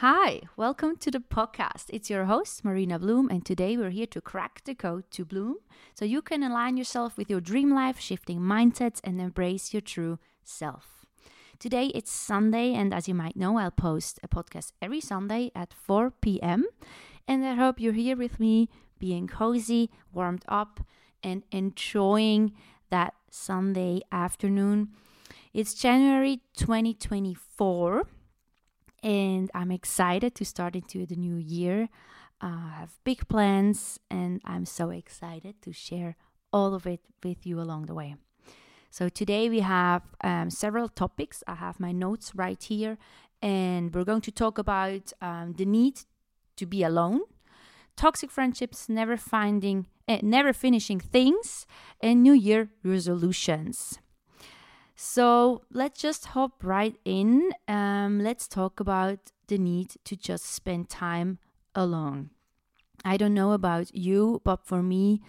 Hi, welcome to the podcast. It's your host, Marina Bloom, and today we're here to crack the code to bloom so you can align yourself with your dream life, shifting mindsets, and embrace your true self. Today it's Sunday, and as you might know, I'll post a podcast every Sunday at 4 p.m. And I hope you're here with me, being cozy, warmed up, and enjoying that Sunday afternoon. It's January 2024 and I'm excited to start into the new year. Uh, I have big plans, and I'm so excited to share all of it with you along the way. So, today we have um, several topics. I have my notes right here, and we're going to talk about um, the need to be alone, toxic friendships, never finding, uh, never finishing things, and New Year resolutions. So let's just hop right in. Um, let's talk about the need to just spend time alone. I don't know about you, but for me,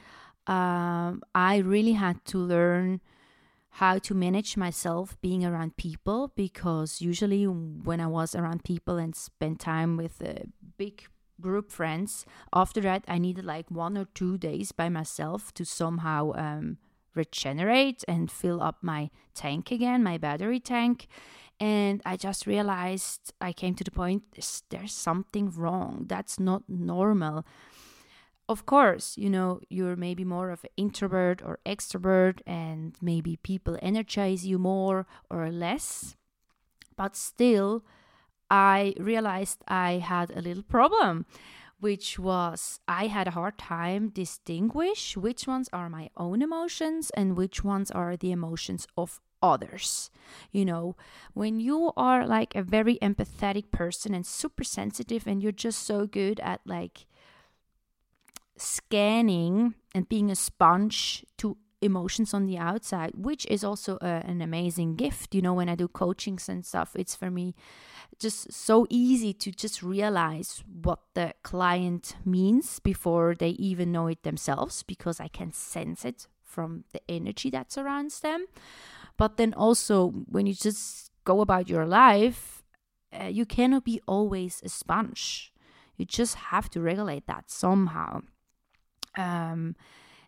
um, I really had to learn how to manage myself being around people because usually when I was around people and spent time with a big group friends, after that I needed like one or two days by myself to somehow um, regenerate and fill up my tank again, my battery tank. And I just realized I came to the point there's something wrong. That's not normal. Of course, you know, you're maybe more of an introvert or extrovert, and maybe people energize you more or less. But still, I realized I had a little problem which was I had a hard time distinguish which ones are my own emotions and which ones are the emotions of others. You know, when you are like a very empathetic person and super sensitive and you're just so good at like scanning and being a sponge to emotions on the outside, which is also a, an amazing gift. You know, when I do coachings and stuff, it's for me just so easy to just realize what the client means before they even know it themselves because I can sense it from the energy that surrounds them. But then also, when you just go about your life, uh, you cannot be always a sponge. You just have to regulate that somehow. Um,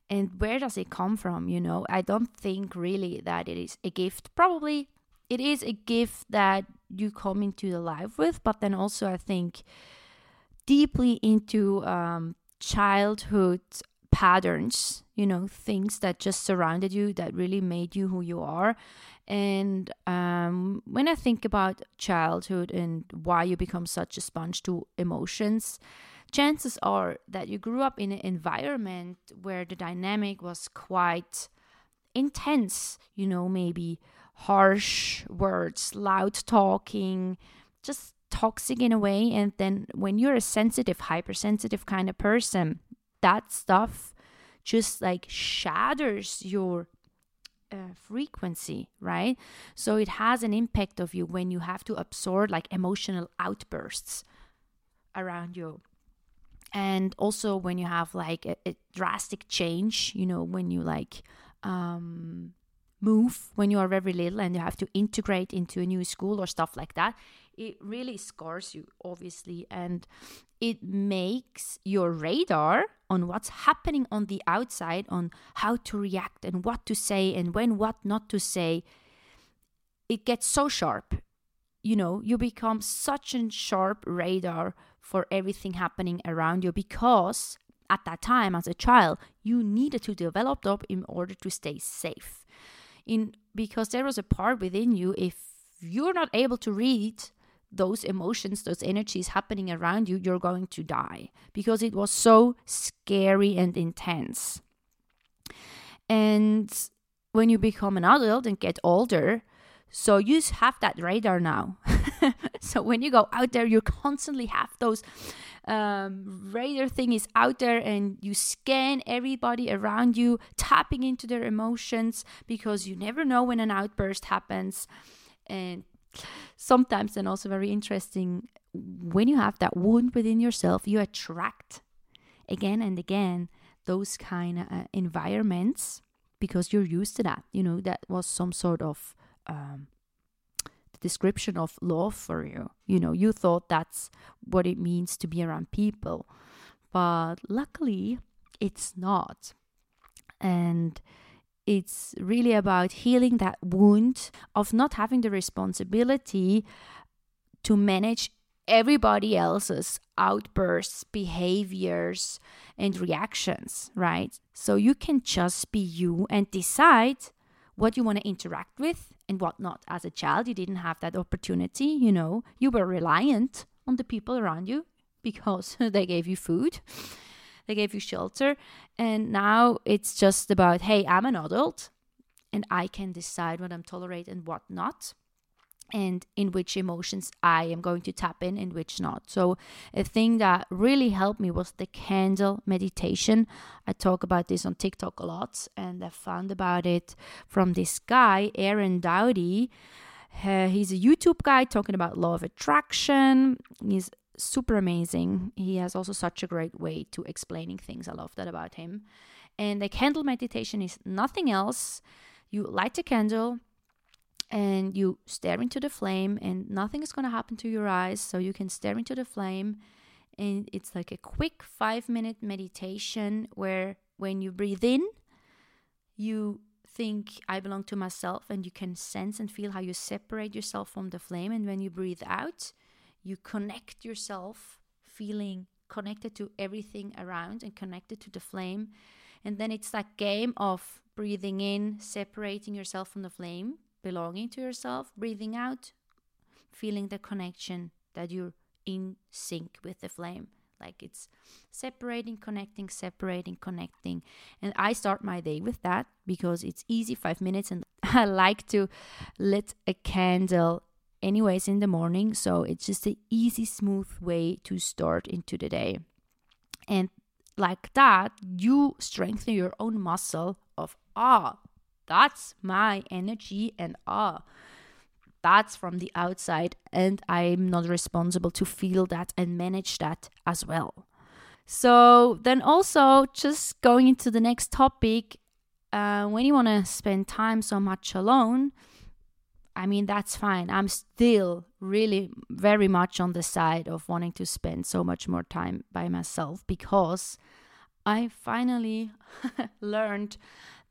and where does it come from you know? I don't think really that it is a gift. Probably it is a gift that you come into the life with but then also i think deeply into um, childhood patterns you know things that just surrounded you that really made you who you are. And um, when i think about childhood and why you become such a sponge to emotions chances are that you grew up in an environment where the dynamic was quite intense, you know, maybe harsh words, loud talking, just toxic in a way. And then when you're a sensitive, hypersensitive kind of person, that stuff just like shatters your uh, frequency, right? So it has an impact of you when you have to absorb like emotional outbursts around you and also when you have like a, a drastic change you know when you like um, move when you are very little and you have to integrate into a new school or stuff like that it really scars you obviously. And it makes your radar on what's happening on the outside on how to react and what to say and when what not to say it gets so sharp. You know you become such a sharp radar for everything happening around you because at that time as a child you needed to develop up in order to stay safe. In because there was a part within you if you're not able to read those emotions those energies happening around you you're going to die because it was so scary and intense. And when you become an adult and get older so you have that radar now. so when you go out there, you constantly have those um, radar thing is out there, and you scan everybody around you, tapping into their emotions because you never know when an outburst happens. And sometimes, and also very interesting, when you have that wound within yourself, you attract again and again those kind of uh, environments because you're used to that. You know that was some sort of um, description of love for you. You know, you thought that's what it means to be around people. But luckily, it's not. And it's really about healing that wound of not having the responsibility to manage everybody else's outbursts, behaviors, and reactions, right? So you can just be you and decide what you want to interact with and what not. As a child, you didn't have that opportunity, you know, you were reliant on the people around you because they gave you food, they gave you shelter. And now it's just about, hey, I'm an adult and I can decide what I'm tolerate and what not and in which emotions I am going to tap in and which not. So, a thing that really helped me was the candle meditation. I talk about this on TikTok a lot, and I found about it from this guy, Aaron Doughty. Uh, he's a YouTube guy talking about law of attraction. He's super amazing. He has also such a great way to explaining things. I love that about him. And the candle meditation is nothing else. You light a candle and you stare into the flame and nothing is going to happen to your eyes so you can stare into the flame and it's like a quick 5 minute meditation where when you breathe in you think I belong to myself and you can sense and feel how you separate yourself from the flame and when you breathe out you connect yourself feeling connected to everything around and connected to the flame and then it's that game of breathing in separating yourself from the flame belonging to yourself, breathing out, feeling the connection that you're in sync with the flame. Like it's separating, connecting, separating, connecting. And I start my day with that because it's easy, five minutes, and I like to lit a candle anyways in the morning. So it's just an easy, smooth way to start into the day. And like that, you strengthen your own muscle of ah, that's my energy and ah that's from the outside and i'm not responsible to feel that and manage that as well. So then also just going into the next topic uh, when you want to spend time so much alone i mean that's fine. I'm still really very much on the side of wanting to spend so much more time by myself because i finally learned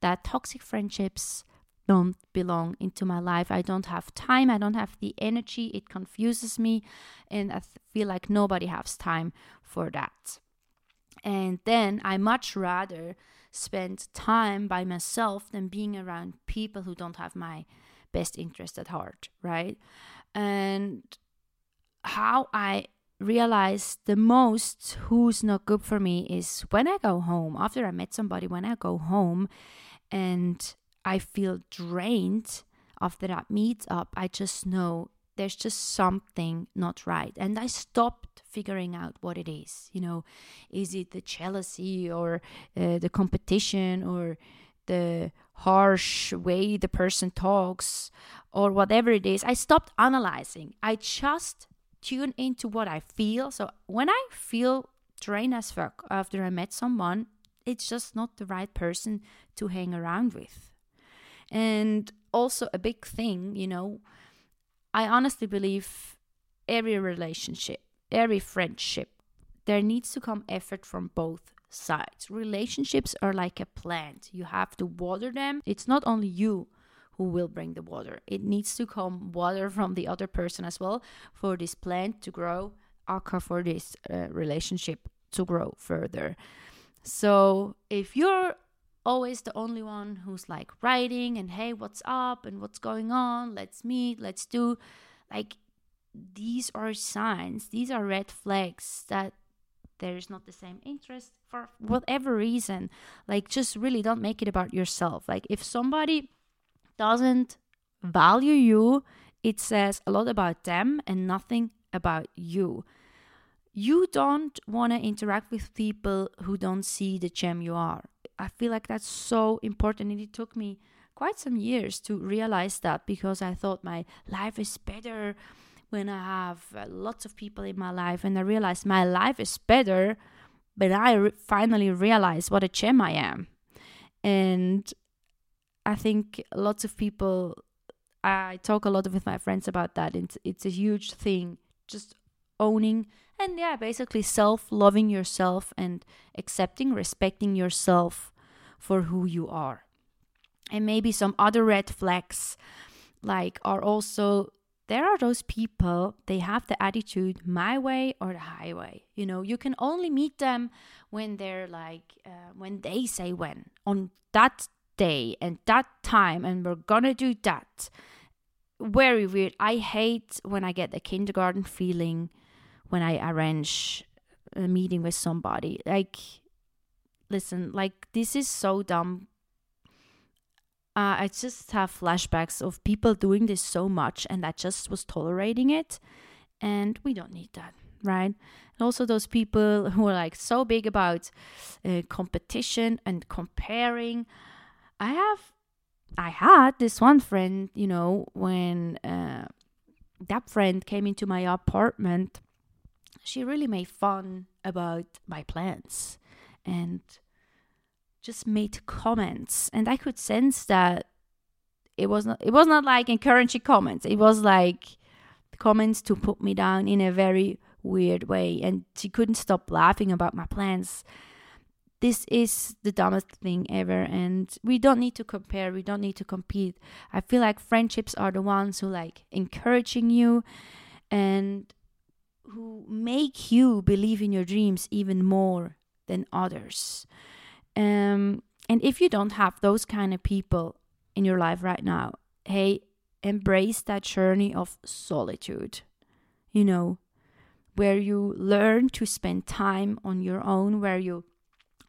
that toxic friendships don't belong into my life. I don't have time, I don't have the energy, it confuses me, and I feel like nobody has time for that. And then I much rather spend time by myself than being around people who don't have my best interest at heart, right? And how I realize the most who's not good for me is when I go home, after I met somebody, when I go home and I feel drained after that meetup, I just know there's just something not right. And I stopped figuring out what it is. You know, is it the jealousy or uh, the competition or the harsh way the person talks or whatever it is? I stopped analyzing. I just tune into what I feel. So when I feel drained as fuck after I met someone, it's just not the right person to hang around with. And also, a big thing, you know, I honestly believe every relationship, every friendship, there needs to come effort from both sides. Relationships are like a plant, you have to water them. It's not only you who will bring the water, it needs to come water from the other person as well for this plant to grow, aka for this uh, relationship to grow further. So if you're always the only one who's like writing and hey, what's up and what's going on? Let's meet, let's do like these are signs, these are red flags that there is not the same interest for whatever reason. Like just really don't make it about yourself. Like if somebody doesn't value you, it says a lot about them and nothing about you you don't want to interact with people who don't see the gem you are. I feel like that's so important. And it took me quite some years to realize that because I thought my life is better when I have uh, lots of people in my life. And I realized my life is better, but I re- finally realized what a gem I am. And I think lots of people I talk a lot with my friends about that. It's it's a huge thing. Just owning and yeah, basically self loving yourself and accepting, respecting yourself for who you are. And maybe some other red flags like are also there are those people they have the attitude my way or the highway. You know you can only meet them when they're like uh, when they say when on that day and that time and we're gonna do that. Very weird. I hate when i get the kindergarten feeling when i arrange a meeting with somebody like listen like this is so dumb uh, I just have flashbacks of people doing this so much and I just was tolerating it. And we don't need that, right? And also, those people who are like so big about uh, competition and comparing. I have, I had this one friend, you know, when uh, that friend came into my apartment, she really made fun about my plans. And just made comments. And i could sense that it was not it was not like encouraging comments. It was like comments to put me down in a very weird way. And she couldn't stop laughing about my plans. This is the dumbest thing ever. And we don't need to compare. We don't need to compete. I feel like friendships are the ones who like encouraging you. And who make you believe in your dreams even more than others um, and if you don't have those kind of people in your life right now, hey, embrace that journey of solitude, you know, where you learn to spend time on your own, where you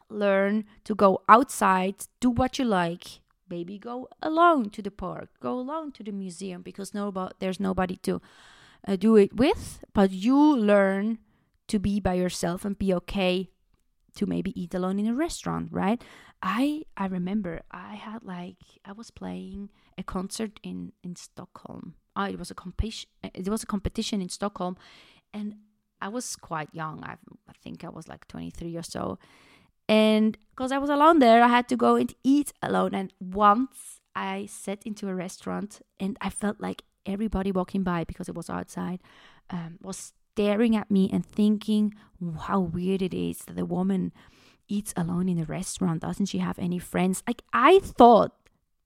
learn to go outside, do what you like. Maybe go alone to the park, go alone to the museum because nobody, there's nobody to uh, do it with, but you learn to be by yourself and be okay to maybe eat alone in a restaurant, right? I I remember I had like I was playing a concert in in Stockholm. Oh, it was a competition. It was a competition in Stockholm, and I was quite young. I I think I was like twenty three or so, and because I was alone there, I had to go and eat alone. And once I sat into a restaurant, and I felt like everybody walking by because it was outside um, was staring at me and thinking how weird it is that a woman eats alone in a restaurant. Doesn't she have any friends? Like, I thought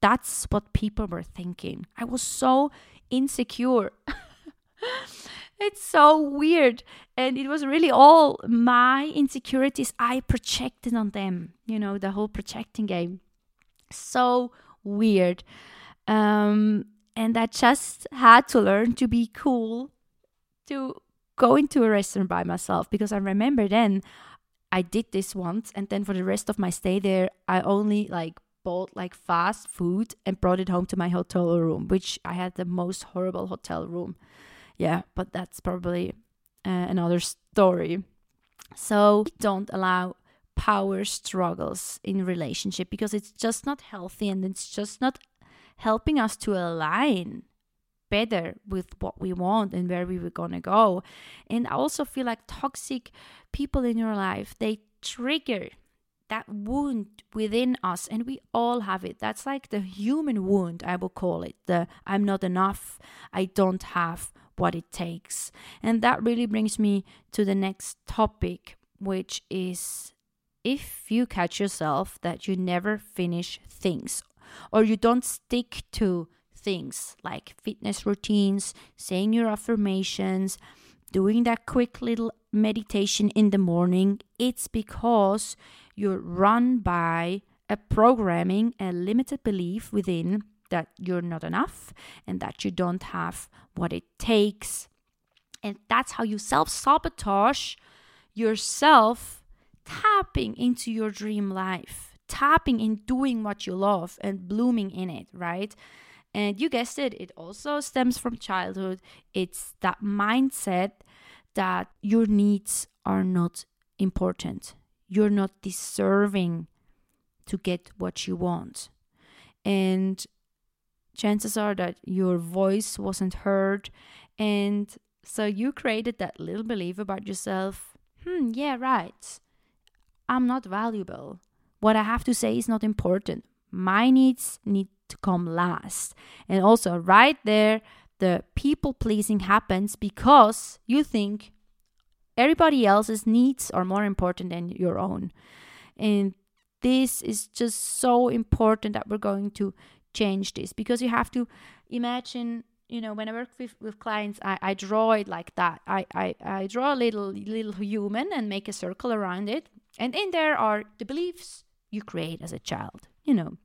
that's what people were thinking. I was so insecure. it's so weird. And it was really all my insecurities I projected on them, you know, the whole projecting game. So weird. Um, and I just had to learn to be cool, to go into a restaurant by myself because I remember then I did this once and then for the rest of my stay there I only like bought like fast food and brought it home to my hotel room which I had the most horrible hotel room. Yeah, but that's probably uh, another story. So don't allow power struggles in relationship because it's just not healthy and it's just not helping us to align better with what we want and where we were going to go. And I also feel like toxic people in your life, they trigger that wound within us and we all have it. That's like the human wound i will call it the i'm not enough i don't have what it takes. And that really brings me to the next topic which is if you catch yourself that you never finish things or you don't stick to things like fitness routines, saying your affirmations, doing that quick little meditation in the morning, it's because you're run by a programming, a limited belief within that you're not enough and that you don't have what it takes. And that's how you self sabotage yourself tapping into your dream life, tapping in doing what you love and blooming in it, right? And you guessed it, it also stems from childhood. It's that mindset that your needs are not important. You're not deserving to get what you want. And chances are that your voice wasn't heard. And so you created that little belief about yourself hmm, yeah, right. I'm not valuable. What I have to say is not important. My needs need to come last. And also, right there, the people pleasing happens because you think everybody else's needs are more important than your own. And this is just so important that we're going to change this because you have to imagine you know when i work with, with clients I, I draw it like that I, I i draw a little little human and make a circle around it and in there are the beliefs you create as a child you know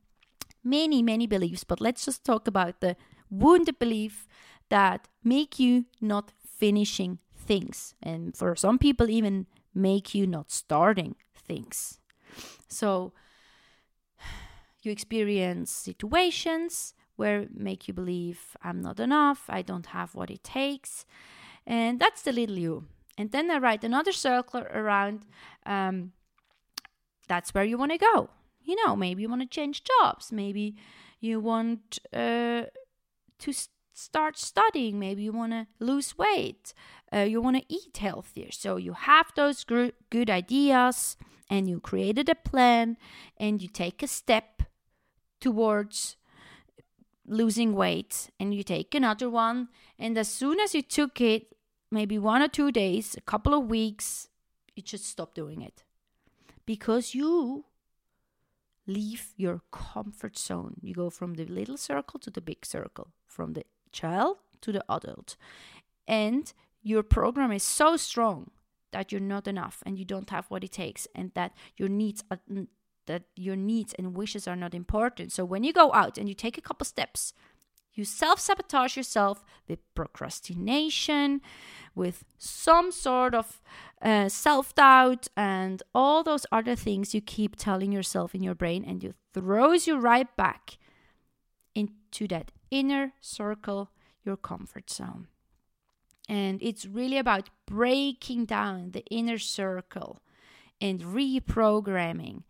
many many beliefs but let's just talk about the wounded belief that make you not finishing things and for some people even make you not starting things so you experience situations where make you believe I'm not enough, I don't have what it takes. And that's the little you. And then I write another circle around um, that's where you want to go. You know, maybe you want to change jobs. Maybe you want uh, to start studying. Maybe you want to lose weight. Uh, you want to eat healthier. So you have those gr- good ideas and you created a plan and you take a step towards losing weight and you take another one and as soon as you took it maybe one or two days a couple of weeks you just stop doing it because you leave your comfort zone you go from the little circle to the big circle from the child to the adult and your program is so strong that you're not enough and you don't have what it takes and that your needs are that your needs and wishes are not important. So when you go out and you take a couple steps, you self sabotage yourself with procrastination, with some sort of uh, self doubt, and all those other things you keep telling yourself in your brain, and you throws you right back into that inner circle, your comfort zone. And it's really about breaking down the inner circle and reprogramming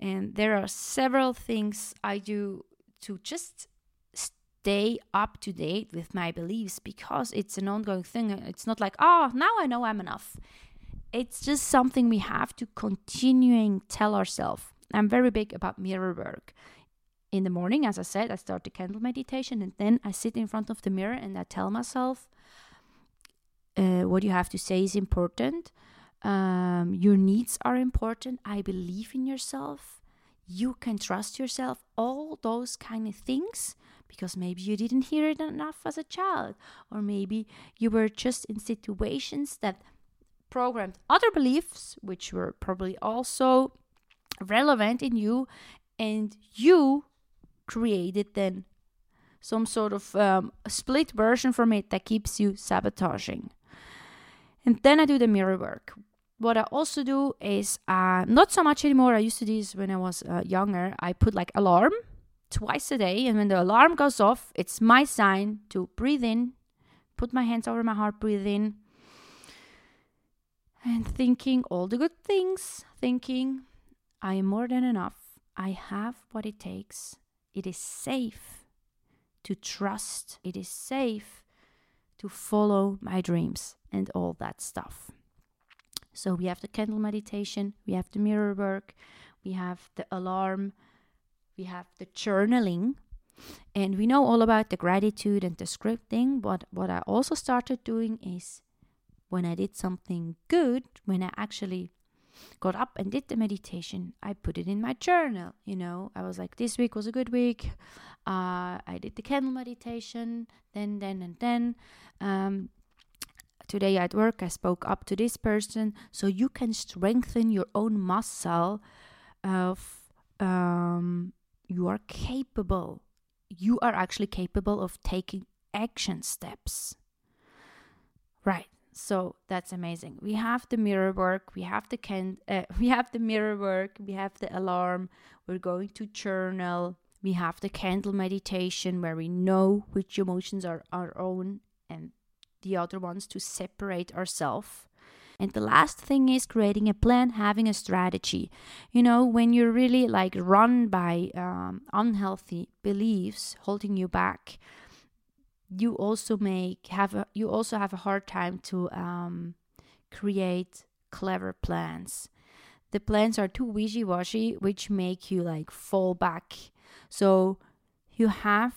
and there are several things I do to just stay up to date with my beliefs because it's an ongoing thing. It's not like, oh, now I know I'm enough. It's just something we have to continuing tell ourselves. I'm very big about mirror work. In the morning, as I said, I start the candle meditation and then I sit in front of the mirror and I tell myself uh, what you have to say is important um, your needs are important. I believe in yourself. You can trust yourself. All those kind of things because maybe you didn't hear it enough as a child, or maybe you were just in situations that programmed other beliefs, which were probably also relevant in you, and you created then some sort of um, split version from it that keeps you sabotaging. And then I do the mirror work, what I also do is uh, not so much anymore. I used to do this when I was uh, younger. I put like alarm twice a day, and when the alarm goes off, it's my sign to breathe in, put my hands over my heart, breathe in, and thinking all the good things. Thinking I am more than enough. I have what it takes. It is safe to trust. It is safe to follow my dreams and all that stuff. So we have the candle meditation, we have the mirror work, we have the alarm, we have the journaling, and we know all about the gratitude and the scripting. But what I also started doing is when I did something good, when I actually got up and did the meditation, I put it in my journal. You know, I was like, this week was a good week. Uh, I did the candle meditation, then, then, and then. Um, today at work I spoke up to this person so you can strengthen your own muscle of um, you are capable you are actually capable of taking action steps right so that's amazing we have the mirror work we have the can uh, we have the mirror work we have the alarm we're going to journal we have the candle meditation where we know which emotions are our own and the other ones to separate ourselves. And the last thing is creating a plan, having a strategy. You know, when you're really like run by um, unhealthy beliefs holding you back, you also make have a you also have a hard time to um, create clever plans. The plans are too wishy washy, which make you like fall back. So you have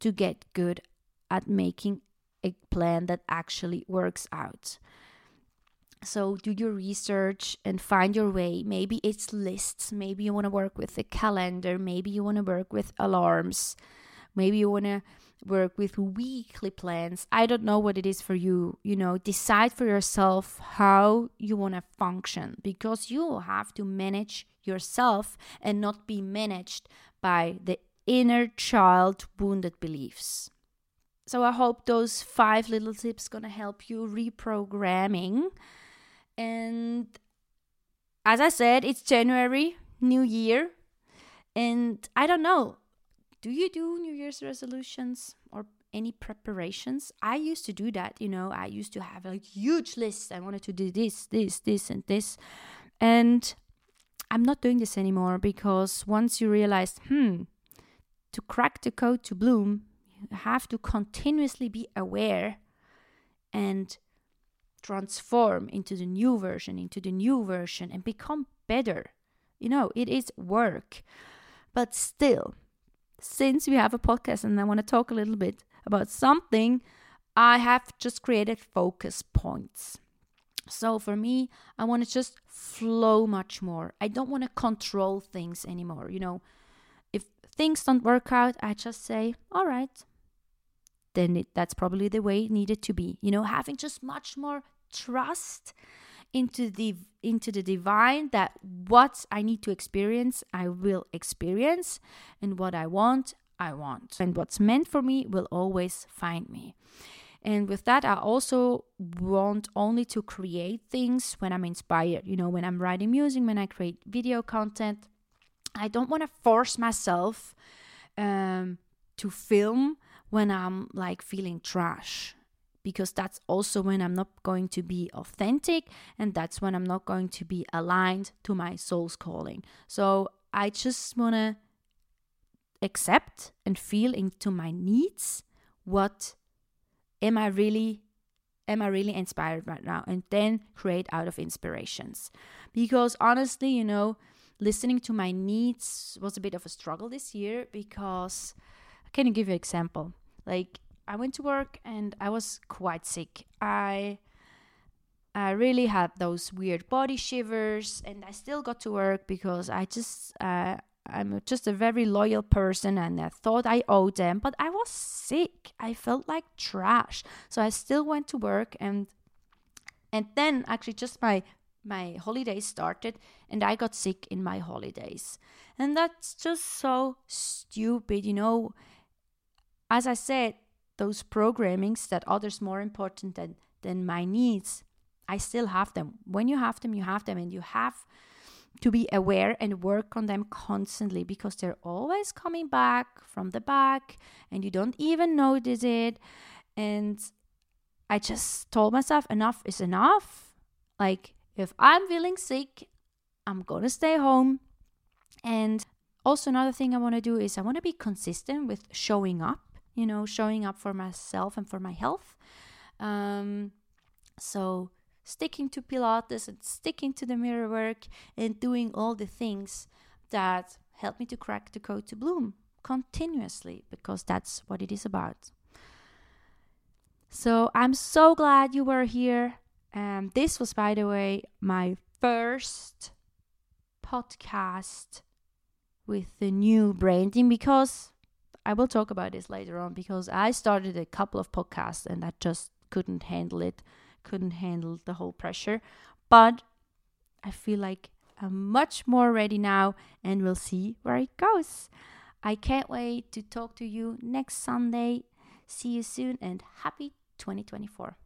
to get good at making a plan that actually works out. So do your research and find your way. Maybe it's lists. Maybe you want to work with a calendar. Maybe you want to work with alarms. Maybe you want to work with weekly plans. I don't know what it is for you. You know, decide for yourself how you want to function because you have to manage yourself and not be managed by the inner child wounded beliefs. So I hope those five little tips going to help you reprogramming and as I said, it's January, New Year. And I don't know, do you do New Year's resolutions or any preparations? I used to do that, you know, I used to have a huge list. I wanted to do this, this, this, and this. And I'm not doing this anymore because once you realize, hmm, to crack the code to bloom, you have to continuously be aware and transform into the new version, into the new version, and become better. You know, it is work. But still, since we have a podcast and I want to talk a little bit about something, I have just created focus points. So for me, I want to just flow much more. I don't want to control things anymore. You know, if things don't work out, I just say, all right, then it, that's probably the way it needed to be. You know, having just much more trust into the into the divine that what I need to experience, I will experience, and what I want, I want. And what's meant for me will always find me. And with that, I also want only to create things when I'm inspired. You know, when I'm writing music, when I create video content, I don't want to force myself um, to film when I'm like feeling trash because that's also when I'm not going to be authentic and that's when I'm not going to be aligned to my soul's calling. So I just want to accept and feel into my needs what am I really am I really inspired right now and then create out of inspirations. Because honestly, you know, listening to my needs was a bit of a struggle this year because can you give you an example? Like I went to work and I was quite sick. I I really had those weird body shivers, and I still got to work because I just uh, I'm just a very loyal person, and I thought I owed them. But I was sick. I felt like trash, so I still went to work, and and then actually just my my holidays started, and I got sick in my holidays, and that's just so stupid, you know. As I said, those programmings that others more important than than my needs i still have them. When you have them you have them and you have to be aware and work on them constantly because they're always coming back from the back and you don't even notice it. And i just told myself enough is enough. Like if i'm feeling sick i'm gonna stay home. And also another thing i want to do is i want to be consistent with showing up you know, showing up for myself and for my health. Um, so sticking to Pilates and sticking to the mirror work and doing all the things that help me to crack the code to bloom continuously because that's what it is about. So I'm so glad you were here. Um, this was, by the way, my first podcast with the new branding because I will talk about this later on because I started a couple of podcasts and I just couldn't handle it, couldn't handle the whole pressure. But I feel like I'm much more ready now and we'll see where it goes. I can't wait to talk to you next Sunday. See you soon and happy 2024.